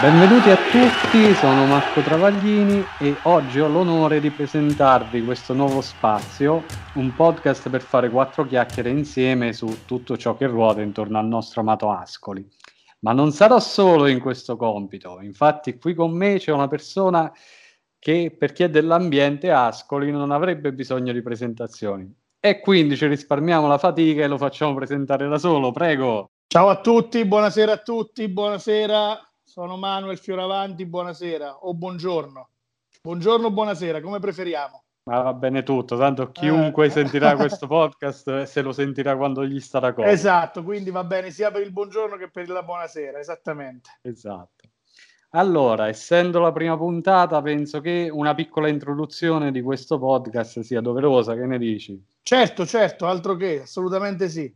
Benvenuti a tutti, sono Marco Travaglini e oggi ho l'onore di presentarvi questo nuovo spazio, un podcast per fare quattro chiacchiere insieme su tutto ciò che ruota intorno al nostro amato Ascoli. Ma non sarò solo in questo compito, infatti qui con me c'è una persona che per chi è dell'ambiente Ascoli non avrebbe bisogno di presentazioni. E quindi ci risparmiamo la fatica e lo facciamo presentare da solo, prego. Ciao a tutti, buonasera a tutti, buonasera sono Manuel Fioravanti, buonasera o buongiorno. Buongiorno, buonasera, come preferiamo. Ma va bene tutto, tanto chiunque eh. sentirà questo podcast eh, se lo sentirà quando gli starà comodo. Esatto, quindi va bene sia per il buongiorno che per la buonasera, esattamente. Esatto. Allora, essendo la prima puntata, penso che una piccola introduzione di questo podcast sia doverosa, che ne dici? Certo, certo, altro che, assolutamente sì.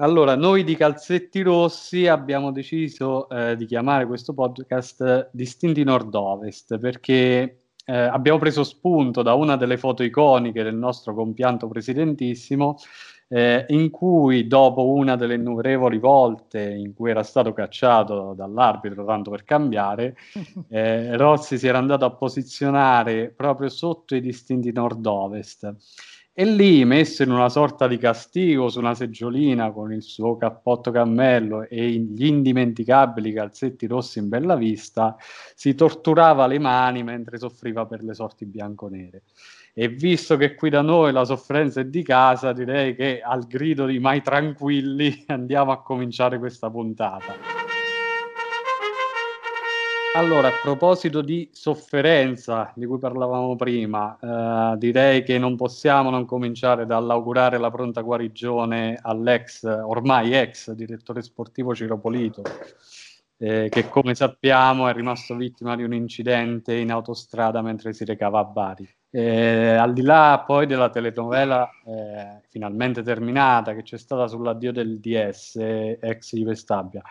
Allora, noi di Calzetti Rossi abbiamo deciso eh, di chiamare questo podcast Distinti Nord-Ovest perché eh, abbiamo preso spunto da una delle foto iconiche del nostro compianto presidentissimo eh, in cui dopo una delle innumerevoli volte in cui era stato cacciato dall'arbitro tanto per cambiare, eh, Rossi si era andato a posizionare proprio sotto i distinti nord-ovest e lì, messo in una sorta di castigo su una seggiolina con il suo cappotto cammello e gli indimenticabili calzetti rossi in bella vista, si torturava le mani mentre soffriva per le sorti bianconere. E visto che qui da noi la sofferenza è di casa, direi che al grido di mai tranquilli andiamo a cominciare questa puntata. Allora, a proposito di sofferenza di cui parlavamo prima, eh, direi che non possiamo non cominciare dall'augurare la pronta guarigione all'ex, ormai ex direttore sportivo Ciro Polito, eh, che come sappiamo è rimasto vittima di un incidente in autostrada mentre si recava a Bari. Eh, al di là poi della telenovela eh, finalmente terminata che c'è stata sull'addio del DS ex Juve Stabia,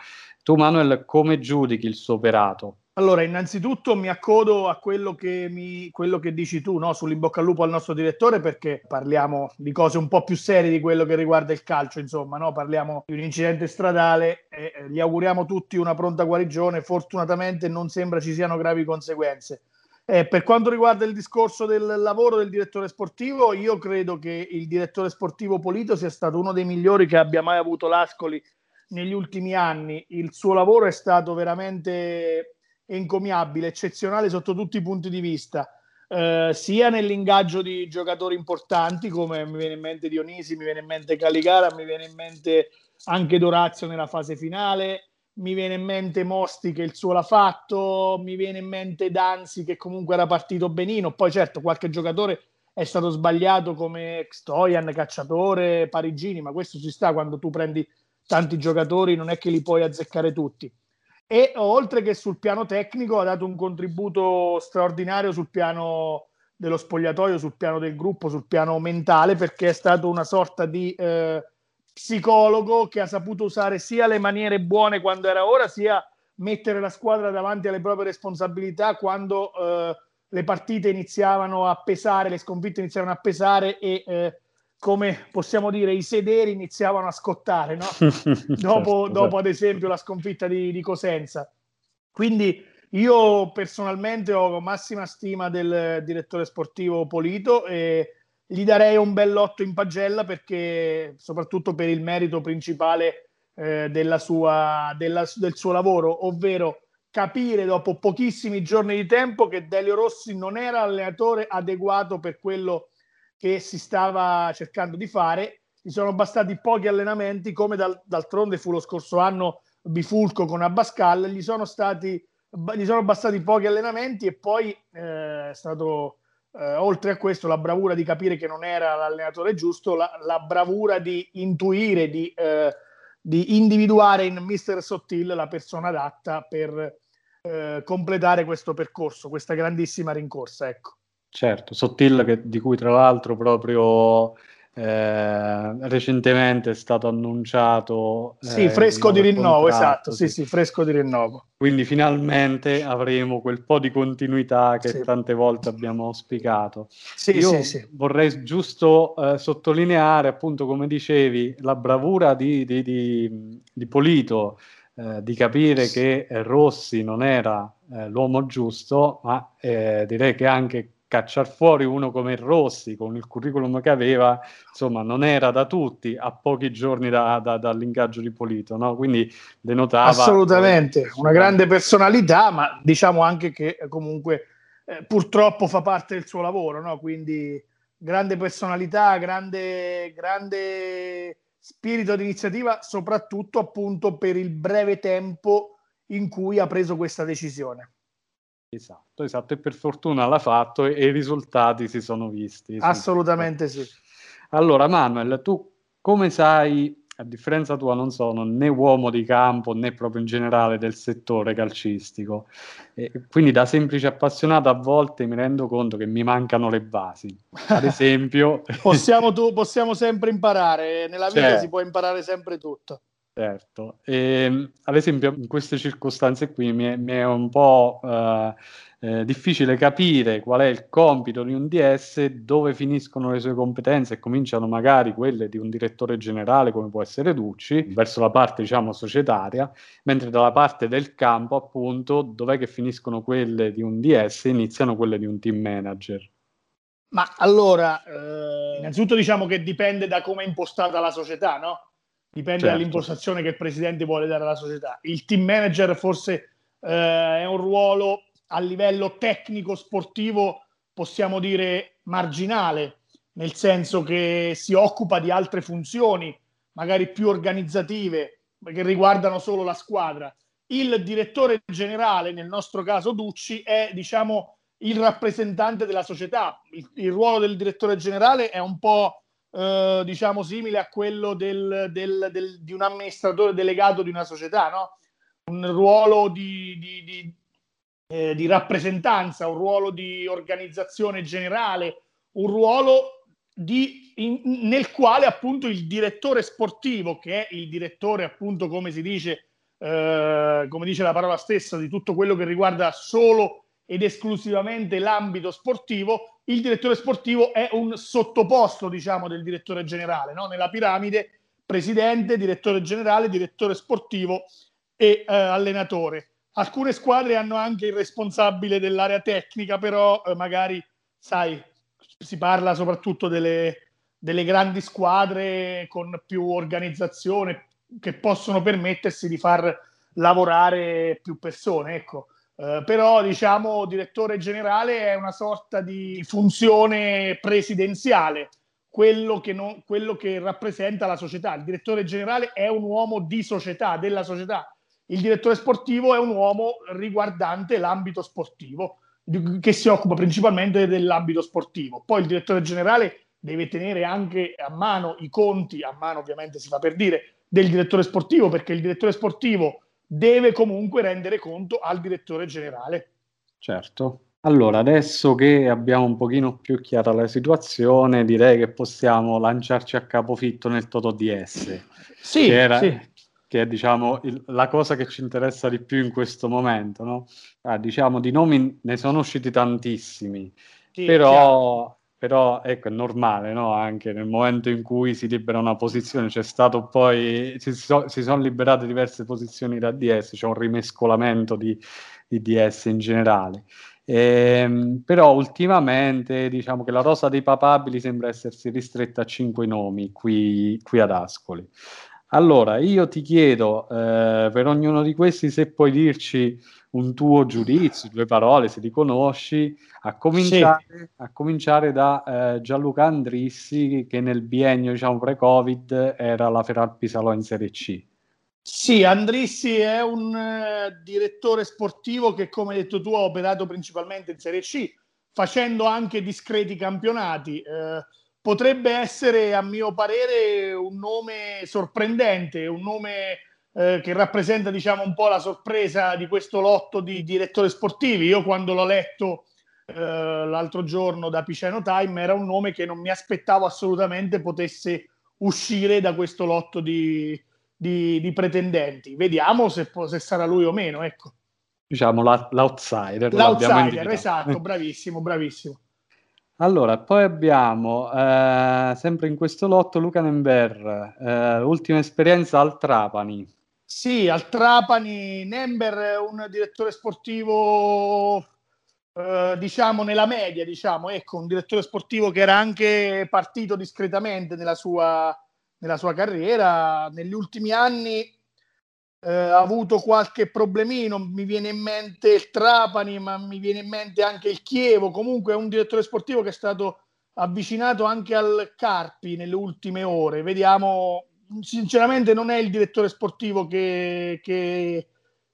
tu Manuel come giudichi il suo operato? Allora, innanzitutto mi accodo a quello che, mi, quello che dici tu, no? sull'imbocca al lupo al nostro direttore, perché parliamo di cose un po' più serie di quello che riguarda il calcio, insomma, no? parliamo di un incidente stradale e eh, gli auguriamo tutti una pronta guarigione. Fortunatamente non sembra ci siano gravi conseguenze. Eh, per quanto riguarda il discorso del lavoro del direttore sportivo, io credo che il direttore sportivo Polito sia stato uno dei migliori che abbia mai avuto l'Ascoli negli ultimi anni. Il suo lavoro è stato veramente encomiabile, eccezionale sotto tutti i punti di vista, eh, sia nell'ingaggio di giocatori importanti come mi viene in mente Dionisi, mi viene in mente Caligara, mi viene in mente anche Dorazio nella fase finale, mi viene in mente Mosti che il suo l'ha fatto, mi viene in mente Danzi che comunque era partito benino, poi certo qualche giocatore è stato sbagliato come Stojan, Cacciatore, Parigini, ma questo si sta quando tu prendi tanti giocatori, non è che li puoi azzeccare tutti e oltre che sul piano tecnico ha dato un contributo straordinario sul piano dello spogliatoio, sul piano del gruppo, sul piano mentale, perché è stato una sorta di eh, psicologo che ha saputo usare sia le maniere buone quando era ora, sia mettere la squadra davanti alle proprie responsabilità quando eh, le partite iniziavano a pesare, le sconfitte iniziavano a pesare e eh, come possiamo dire, i sederi iniziavano a scottare, no? dopo, certo, dopo ad esempio la sconfitta di, di, Cosenza. Quindi io personalmente ho massima stima del direttore sportivo Polito e gli darei un bell'otto in pagella perché soprattutto per il merito principale eh, della sua, della, del suo lavoro, ovvero capire dopo pochissimi giorni di tempo che Delio Rossi non era allenatore adeguato per quello che che si stava cercando di fare. Ci sono bastati pochi allenamenti, come dal, d'altronde fu lo scorso anno Bifulco con Abascal, gli sono, stati, gli sono bastati pochi allenamenti e poi eh, è stato, eh, oltre a questo, la bravura di capire che non era l'allenatore giusto, la, la bravura di intuire, di, eh, di, individuare in Mister Sottil la persona adatta per eh, completare questo percorso, questa grandissima rincorsa. Ecco. Certo, Sottil che, di cui tra l'altro proprio eh, recentemente è stato annunciato. Sì, eh, fresco di rinnovo, contratto, esatto, sì. sì, sì, fresco di rinnovo. Quindi finalmente avremo quel po' di continuità che sì. tante volte abbiamo auspicato. Sì, Io sì, sì. vorrei giusto eh, sottolineare, appunto, come dicevi, la bravura di, di, di, di Polito eh, di capire che Rossi non era eh, l'uomo giusto, ma eh, direi che anche cacciar fuori uno come Rossi con il curriculum che aveva, insomma, non era da tutti a pochi giorni da, da, dall'ingaggio di Polito, no? Quindi denotava... Assolutamente, una grande personalità, ma diciamo anche che comunque eh, purtroppo fa parte del suo lavoro, no? Quindi grande personalità, grande, grande spirito di iniziativa, soprattutto appunto per il breve tempo in cui ha preso questa decisione. Esatto, esatto, e per fortuna l'ha fatto e, e i risultati si sono visti. Assolutamente sì. Allora, Manuel, tu come sai, a differenza tua, non sono né uomo di campo né proprio in generale del settore calcistico, e quindi da semplice appassionato a volte mi rendo conto che mi mancano le basi. Ad esempio... possiamo, tu, possiamo sempre imparare, nella vita cioè, si può imparare sempre tutto. Certo, e, ehm, ad esempio in queste circostanze qui mi è, mi è un po' eh, eh, difficile capire qual è il compito di un DS, dove finiscono le sue competenze e cominciano magari quelle di un direttore generale come può essere Ducci, verso la parte diciamo societaria, mentre dalla parte del campo appunto dov'è che finiscono quelle di un DS e iniziano quelle di un team manager. Ma allora, eh, innanzitutto diciamo che dipende da come è impostata la società, no? Dipende certo. dall'impostazione che il presidente vuole dare alla società. Il team manager forse eh, è un ruolo a livello tecnico sportivo, possiamo dire marginale, nel senso che si occupa di altre funzioni, magari più organizzative, che riguardano solo la squadra. Il direttore generale, nel nostro caso Ducci, è diciamo il rappresentante della società. Il, il ruolo del direttore generale è un po' eh, diciamo simile a quello del, del, del, di un amministratore delegato di una società, no? un ruolo di, di, di, eh, di rappresentanza, un ruolo di organizzazione generale, un ruolo in, nel quale appunto il direttore sportivo, che è il direttore appunto come si dice, eh, come dice la parola stessa, di tutto quello che riguarda solo ed esclusivamente l'ambito sportivo, il direttore sportivo è un sottoposto, diciamo, del direttore generale, no? nella piramide presidente, direttore generale, direttore sportivo e eh, allenatore. Alcune squadre hanno anche il responsabile dell'area tecnica, però eh, magari, sai, si parla soprattutto delle, delle grandi squadre con più organizzazione che possono permettersi di far lavorare più persone, ecco. Eh, però diciamo direttore generale è una sorta di funzione presidenziale, quello che, non, quello che rappresenta la società. Il direttore generale è un uomo di società, della società. Il direttore sportivo è un uomo riguardante l'ambito sportivo, che si occupa principalmente dell'ambito sportivo. Poi il direttore generale deve tenere anche a mano i conti, a mano ovviamente si fa per dire, del direttore sportivo, perché il direttore sportivo deve comunque rendere conto al direttore generale. Certo. Allora, adesso che abbiamo un pochino più chiara la situazione, direi che possiamo lanciarci a capofitto nel Toto DS. Sì, che, era, sì. che è diciamo il, la cosa che ci interessa di più in questo momento. No? Ah, diciamo di nomi ne sono usciti tantissimi, sì, però però ecco, è normale, no? Anche nel momento in cui si libera una posizione, c'è stato poi, si, so, si sono liberate diverse posizioni da DS, c'è un rimescolamento di, di DS in generale. Ehm, però ultimamente diciamo che la rosa dei papabili sembra essersi ristretta a cinque nomi qui, qui ad Ascoli. Allora, io ti chiedo eh, per ognuno di questi se puoi dirci un tuo giudizio, due parole, se li conosci, a cominciare, sì. a cominciare da eh, Gianluca Andrissi, che nel biennio diciamo, pre-Covid era la Ferrari Salò in Serie C. Sì, Andrissi è un uh, direttore sportivo che, come hai detto tu, ha operato principalmente in Serie C, facendo anche discreti campionati. Uh, potrebbe essere, a mio parere, un nome sorprendente, un nome eh, che rappresenta diciamo un po' la sorpresa di questo lotto di direttori sportivi. Io quando l'ho letto eh, l'altro giorno da Piceno Time era un nome che non mi aspettavo assolutamente potesse uscire da questo lotto di, di, di pretendenti. Vediamo se, se, sarà lui o meno. Ecco. Diciamo la, l'outsider. L'outsider, esatto, bravissimo, bravissimo. Allora, poi abbiamo eh, sempre in questo lotto Luca Nember, eh, ultima esperienza al Trapani. Sì, al Trapani, Nember è un direttore sportivo, eh, diciamo, nella media, diciamo, ecco, un direttore sportivo che era anche partito discretamente nella sua, nella sua carriera. Negli ultimi anni eh, avuto qualche problemino, mi viene in mente il Trapani, ma mi viene in mente anche il Chievo. Comunque è un direttore sportivo che è stato avvicinato anche al Carpi nelle ultime ore. Vediamo, sinceramente non è il direttore sportivo che, che,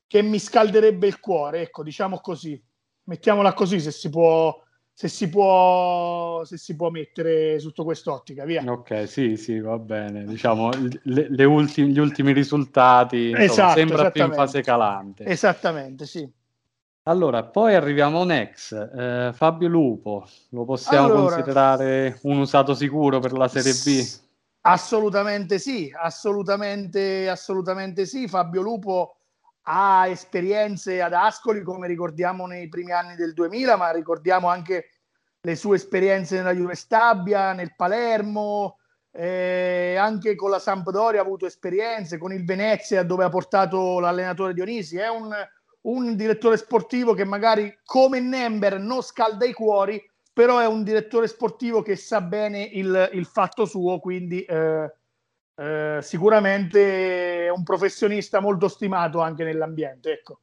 che mi scalderebbe il cuore, ecco, diciamo così. Mettiamola così se si può se si può, se si può mettere sotto quest'ottica, via. Ok, sì, sì, va bene. Diciamo, le, le ultimi, gli ultimi risultati insomma, esatto, sembra più in fase calante. Esattamente, sì. Allora, poi arriviamo a un ex, eh, Fabio Lupo, lo possiamo allora, considerare un usato sicuro per la Serie B? Assolutamente sì, assolutamente, assolutamente sì. Fabio Lupo ha esperienze ad Ascoli, come ricordiamo nei primi anni del 2000, ma ricordiamo anche le sue esperienze nella Juve Stabia, nel Palermo, eh, anche con la Sampdoria ha avuto esperienze, con il Venezia dove ha portato l'allenatore Dionisi. È un, un direttore sportivo che magari come Nember non scalda i cuori, però è un direttore sportivo che sa bene il, il fatto suo, quindi... Eh, eh, sicuramente è un professionista molto stimato anche nell'ambiente. Ecco.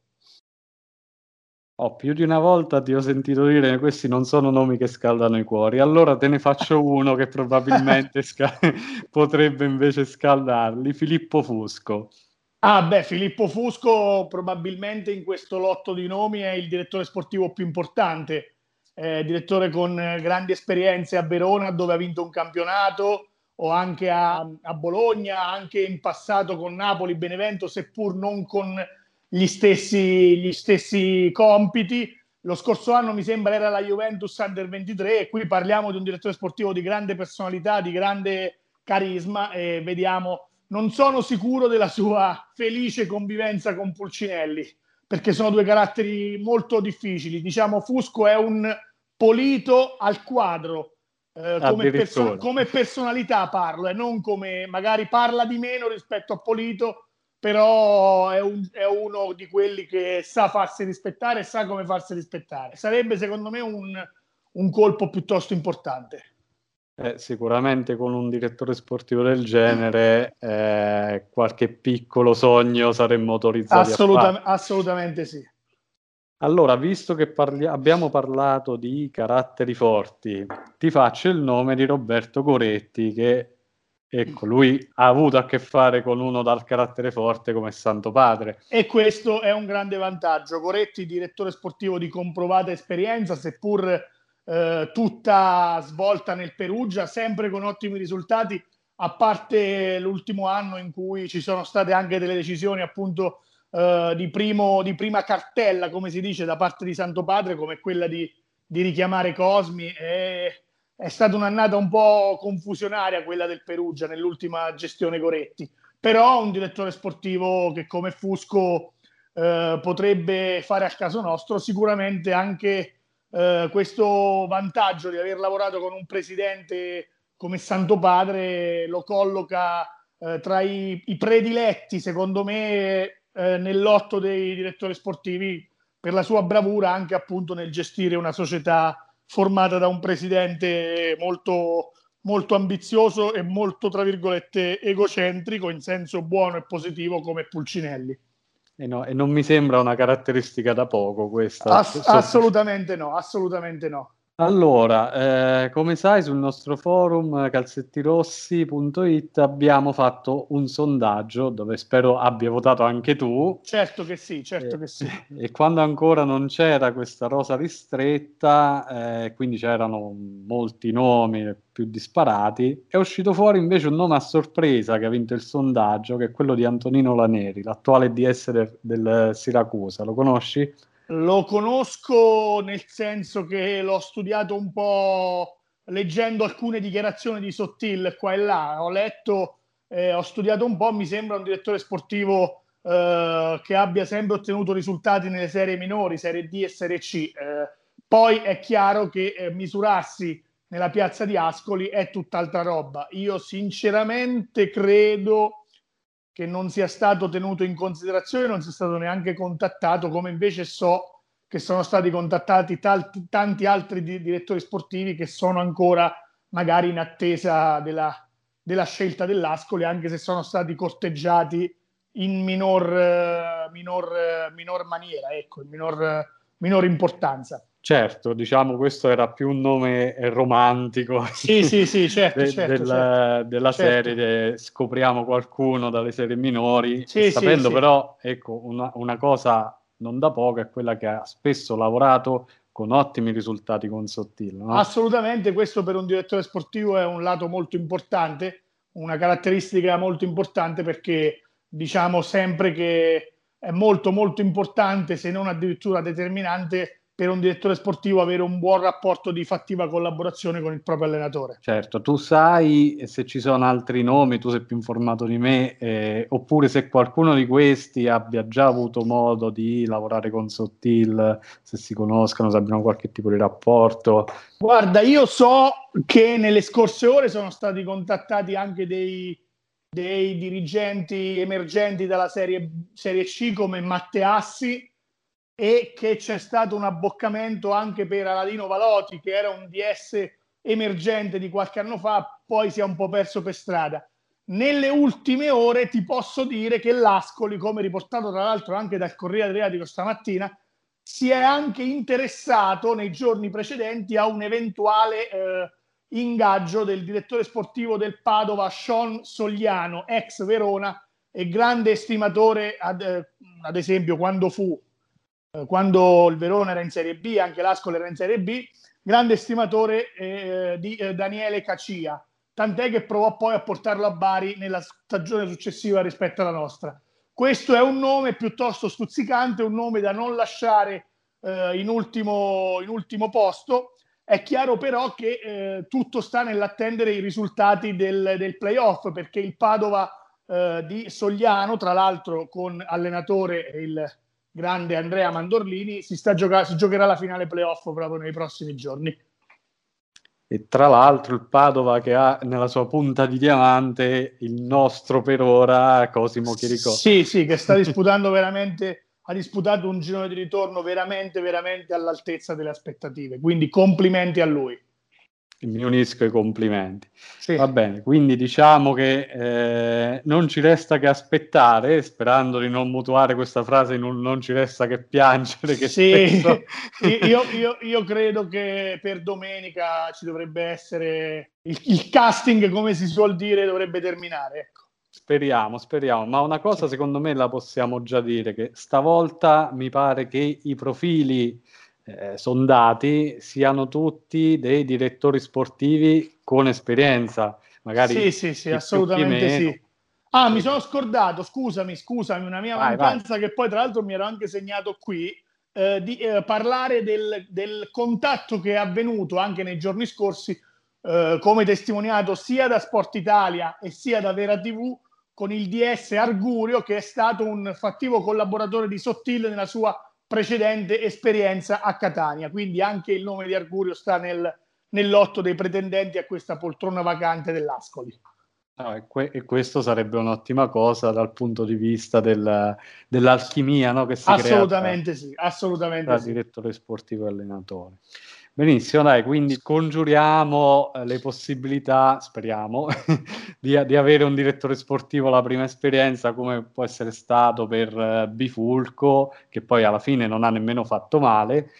Oh, più di una volta ti ho sentito dire che questi non sono nomi che scaldano i cuori, allora te ne faccio uno che probabilmente sca- potrebbe invece scaldarli, Filippo Fusco. Ah beh, Filippo Fusco probabilmente in questo lotto di nomi è il direttore sportivo più importante, eh, direttore con grandi esperienze a Verona dove ha vinto un campionato, o anche a, a, Bologna, anche in passato con Napoli, Benevento, seppur non con gli stessi, gli stessi compiti. Lo scorso anno mi sembra era la Juventus Under 23 e qui parliamo di un direttore sportivo di grande personalità, di grande carisma e vediamo, non sono sicuro della sua felice convivenza con Pulcinelli perché sono due caratteri molto difficili. Diciamo Fusco è un Polito al quadro, eh, come, perso- come, personalità parlo e non come magari parla di meno rispetto a Polito, però è, un, è, uno di quelli che sa farsi rispettare e sa come farsi rispettare. Sarebbe secondo me un, un colpo piuttosto importante. Eh, sicuramente con un direttore sportivo del genere eh, qualche piccolo sogno saremmo autorizzati Assolutam- assolutamente sì. Allora, visto che parli- abbiamo parlato di caratteri forti, ti faccio il nome di Roberto Goretti, che ecco, lui ha avuto a che fare con uno dal carattere forte come Santo Padre. E questo è un grande vantaggio. Goretti, direttore sportivo di comprovata esperienza, seppur eh, tutta svolta nel Perugia, sempre con ottimi risultati, a parte l'ultimo anno in cui ci sono state anche delle decisioni appunto eh, di, primo, di, prima cartella, come si dice, da parte di Santo Padre, come quella di, di richiamare Cosmi. È, è stata un'annata un po' confusionaria quella del Perugia nell'ultima gestione Goretti, però un direttore sportivo che come Fusco eh, potrebbe fare al caso nostro, sicuramente anche eh, questo vantaggio di aver lavorato con un presidente come Santo Padre lo colloca eh, tra i, i, prediletti, secondo me, eh, nell'otto dei direttori sportivi per la sua bravura anche appunto nel gestire una società formata da un presidente molto, molto ambizioso e molto, tra virgolette, egocentrico in senso buono e positivo come Pulcinelli. E, no, e non mi sembra una caratteristica da poco questa. Ass- assolutamente no, assolutamente no. Allora, eh, come sai, sul nostro forum calzettirossi.it abbiamo fatto un sondaggio dove spero abbia votato anche tu. Certo che sì, certo e, che sì. E quando ancora non c'era questa rosa ristretta, eh, quindi c'erano molti nomi più disparati, è uscito fuori invece un nome a sorpresa che ha vinto il sondaggio, che è quello di Antonino Laneri, l'attuale DS del, del Siracusa. Lo conosci? Lo conosco nel senso che l'ho studiato un po' leggendo alcune dichiarazioni di Sottil qua e là. Ho letto, eh, ho studiato un po', mi sembra un direttore sportivo eh, che abbia sempre ottenuto risultati nelle serie minori, Serie D e Serie C. Eh, poi è chiaro che eh, misurarsi nella piazza di Ascoli è tutt'altra roba. Io sinceramente credo che non sia stato tenuto in considerazione, non sia stato neanche contattato, come invece so che sono stati contattati tanti, tanti altri di, direttori sportivi che sono ancora magari in attesa della, della scelta dell'Ascoli, anche se sono stati corteggiati in minor, minor, minor maniera, ecco, in minor, minor importanza. Certo, diciamo questo era più un nome romantico sì, sì, sì, certo, de- certo, certo. della certo. serie, scopriamo qualcuno dalle serie minori, sapendo però, ecco, una, una, cosa non da poco è quella che ha spesso lavorato con ottimi risultati con Sottil. No? Assolutamente, questo per un direttore sportivo è un lato molto importante, una caratteristica molto importante perché diciamo sempre che è molto molto importante, se non addirittura determinante, per un direttore sportivo avere un buon rapporto di fattiva collaborazione con il proprio allenatore. Certo, tu sai se ci sono altri nomi, tu sei più informato di me, eh, oppure se qualcuno di questi abbia già avuto modo di lavorare con Sottil, se si conoscono, se abbiano qualche tipo di rapporto. Guarda, io so che nelle scorse ore sono stati contattati anche dei, dei dirigenti emergenti dalla serie, serie C come Matteassi, e che c'è stato un abboccamento anche per Aladino Valoti, che era un DS emergente di qualche anno fa, poi si è un po' perso per strada. Nelle ultime ore ti posso dire che l'Ascoli, come riportato tra l'altro anche dal Corriere Adriatico stamattina, si è anche interessato nei giorni precedenti a un eventuale eh, ingaggio del direttore sportivo del Padova, Sean Sogliano, ex Verona e grande estimatore, ad, eh, ad esempio, quando fu quando il Verona era in Serie B, anche l'Ascoli era in Serie B, grande estimatore eh, di eh, Daniele Cacia, tant'è che provò poi a portarlo a Bari nella stagione successiva rispetto alla nostra. Questo è un nome piuttosto stuzzicante, un nome da non lasciare eh, in, ultimo, in, ultimo, posto. È chiaro però che eh, tutto sta nell'attendere i risultati del, del playoff, perché il Padova eh, di Sogliano, tra l'altro con allenatore il grande Andrea Mandorlini, si, sta gioca- si giocherà la finale playoff proprio nei prossimi giorni. E tra l'altro il Padova che ha nella sua punta di diamante il nostro per ora Cosimo Chirico. Sì, sì, che sta disputando veramente, ha disputato un girone di ritorno veramente, veramente all'altezza delle aspettative. Quindi complimenti a lui mi unisco ai complimenti. Sì. Va bene, quindi diciamo che eh, non ci resta che aspettare, sperando di non mutuare questa frase in un non ci resta che piangere. Che sì, spesso... io, io, io, credo che per domenica ci dovrebbe essere il, il, casting, come si suol dire, dovrebbe terminare. Ecco. Speriamo, speriamo, ma una cosa secondo me la possiamo già dire, che stavolta mi pare che i profili eh, sondati siano tutti dei direttori sportivi con esperienza, magari. Sì, sì, sì, assolutamente sì. Ah, mi sono scordato, scusami, scusami, una mia vai, mancanza vai. che poi tra l'altro mi ero anche segnato qui, eh, di eh, parlare del, del, contatto che è avvenuto anche nei giorni scorsi, eh, come testimoniato sia da Sport Italia e sia da Vera TV, con il DS Argurio, che è stato un fattivo collaboratore di Sottil nella sua precedente esperienza a Catania. Quindi anche il nome di Arcurio sta nel, nell'otto dei pretendenti a questa poltrona vacante dell'Ascoli. Ah, e, que- e, questo sarebbe un'ottima cosa dal punto di vista del, dell'alchimia no, che si assolutamente crea sì, assolutamente tra sì. direttore sportivo e allenatore. Benissimo, dai, quindi congiuriamo eh, le possibilità, speriamo, di, di, avere un direttore sportivo la prima esperienza come può essere stato per eh, Bifulco, che poi alla fine non ha nemmeno fatto male,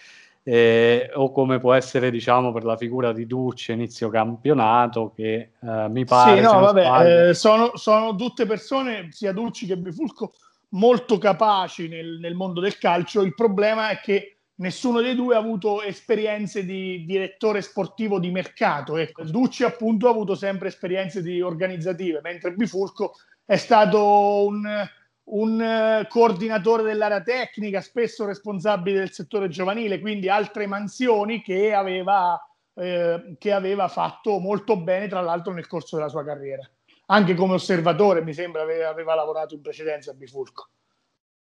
eh, o come può essere diciamo per la figura di Ducci inizio campionato che eh, mi pare sì, no, vabbè, eh, sono, sono, tutte persone sia Ducci che Bifulco molto capaci nel, nel mondo del calcio. Il problema è che nessuno dei due ha avuto esperienze di direttore sportivo di mercato. Ecco, Ducci appunto ha avuto sempre esperienze organizzative, mentre Bifurco è stato un, un coordinatore dell'area tecnica, spesso responsabile del settore giovanile, quindi altre mansioni che aveva, eh, che aveva fatto molto bene, tra l'altro, nel corso della sua carriera. Anche come osservatore, mi sembra, aveva, aveva lavorato in precedenza a Bifurco.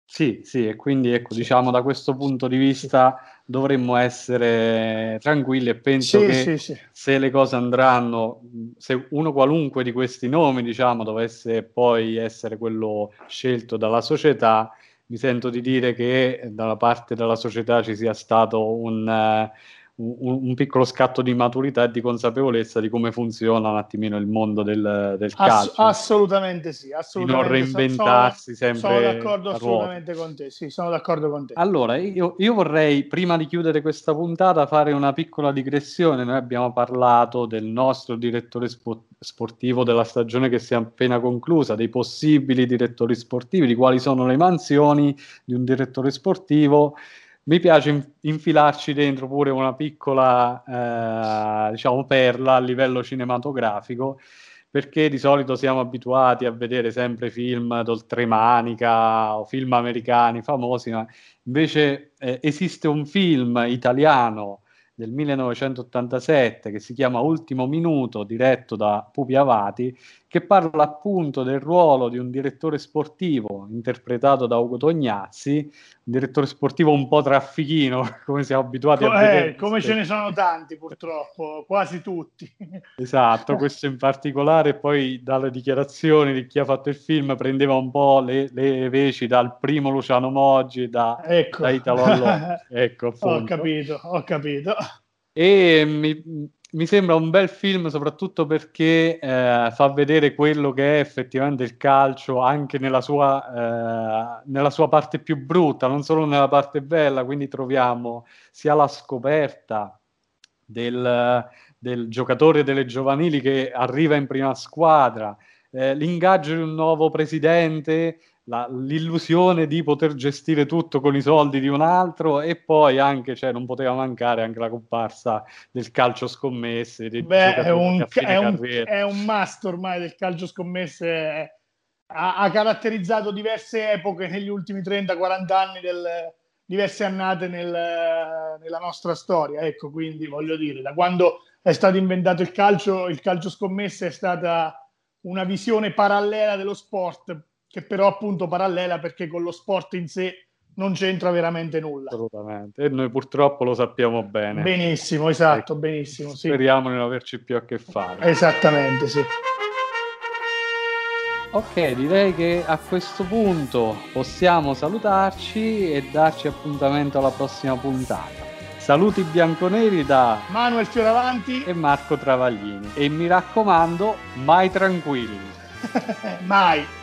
Sì, sì, e quindi ecco, sì. diciamo da questo punto di vista dovremmo essere tranquilli e penso sì, che sì, se le cose andranno, se uno qualunque di questi nomi, diciamo, dovesse poi essere quello scelto dalla società, mi sento di dire che dalla parte della società ci sia stato un... Uh, un, un, piccolo scatto di maturità e di consapevolezza di come funziona un attimino il mondo del, del calcio. Ass- assolutamente sì, assolutamente. Di non reinventarsi sono, sempre. Sono d'accordo assolutamente con te, sì, sono d'accordo con te. Allora, io, io, vorrei, prima di chiudere questa puntata, fare una piccola digressione. Noi abbiamo parlato del nostro direttore spo- sportivo della stagione che si è appena conclusa, dei possibili direttori sportivi, di quali sono le mansioni di un direttore sportivo mi piace infilarci dentro pure una piccola, eh, diciamo, perla a livello cinematografico, perché di solito siamo abituati a vedere sempre film d'oltremanica o film americani famosi, ma invece eh, esiste un film italiano del 1987 che si chiama Ultimo Minuto, diretto da Pupi Avati, che parla appunto del ruolo di un direttore sportivo interpretato da Ugo Tognazzi, un direttore sportivo un po' traffichino, come siamo abituati Co- a vedere. Eh, come ce ne sono tanti purtroppo, quasi tutti. Esatto, questo in particolare poi dalle dichiarazioni di chi ha fatto il film prendeva un po' le, le veci dal primo Luciano Moggi, da, ecco. da Italo Allò. ecco, appunto. Ho capito, ho capito. E mi, mi sembra un bel film soprattutto perché eh, fa vedere quello che è effettivamente il calcio anche nella sua, eh, nella sua, parte più brutta, non solo nella parte bella, quindi troviamo sia la scoperta del, del giocatore delle giovanili che arriva in prima squadra, eh, l'ingaggio di un nuovo presidente la, l'illusione di poter gestire tutto con i soldi di un altro e poi anche, cioè, non poteva mancare anche la comparsa del calcio scommesse. Beh, è un, è, un, è un must ormai del calcio scommesse. Ha, ha, caratterizzato diverse epoche negli ultimi 30-40 anni, del, diverse annate nel, nella nostra storia. Ecco, quindi voglio dire, da quando è stato inventato il calcio, il calcio scommesse è stata una visione parallela dello sport che però appunto parallela perché con lo sport in sé non c'entra veramente nulla. Assolutamente, e noi purtroppo lo sappiamo bene. Benissimo, esatto, ecco. benissimo. Sì. Speriamo di non averci più a che fare. Esattamente, sì. Ok, direi che a questo punto possiamo salutarci e darci appuntamento alla prossima puntata. Saluti bianconeri da Manuel Fioravanti e Marco Travaglini. E mi raccomando, mai tranquilli. mai.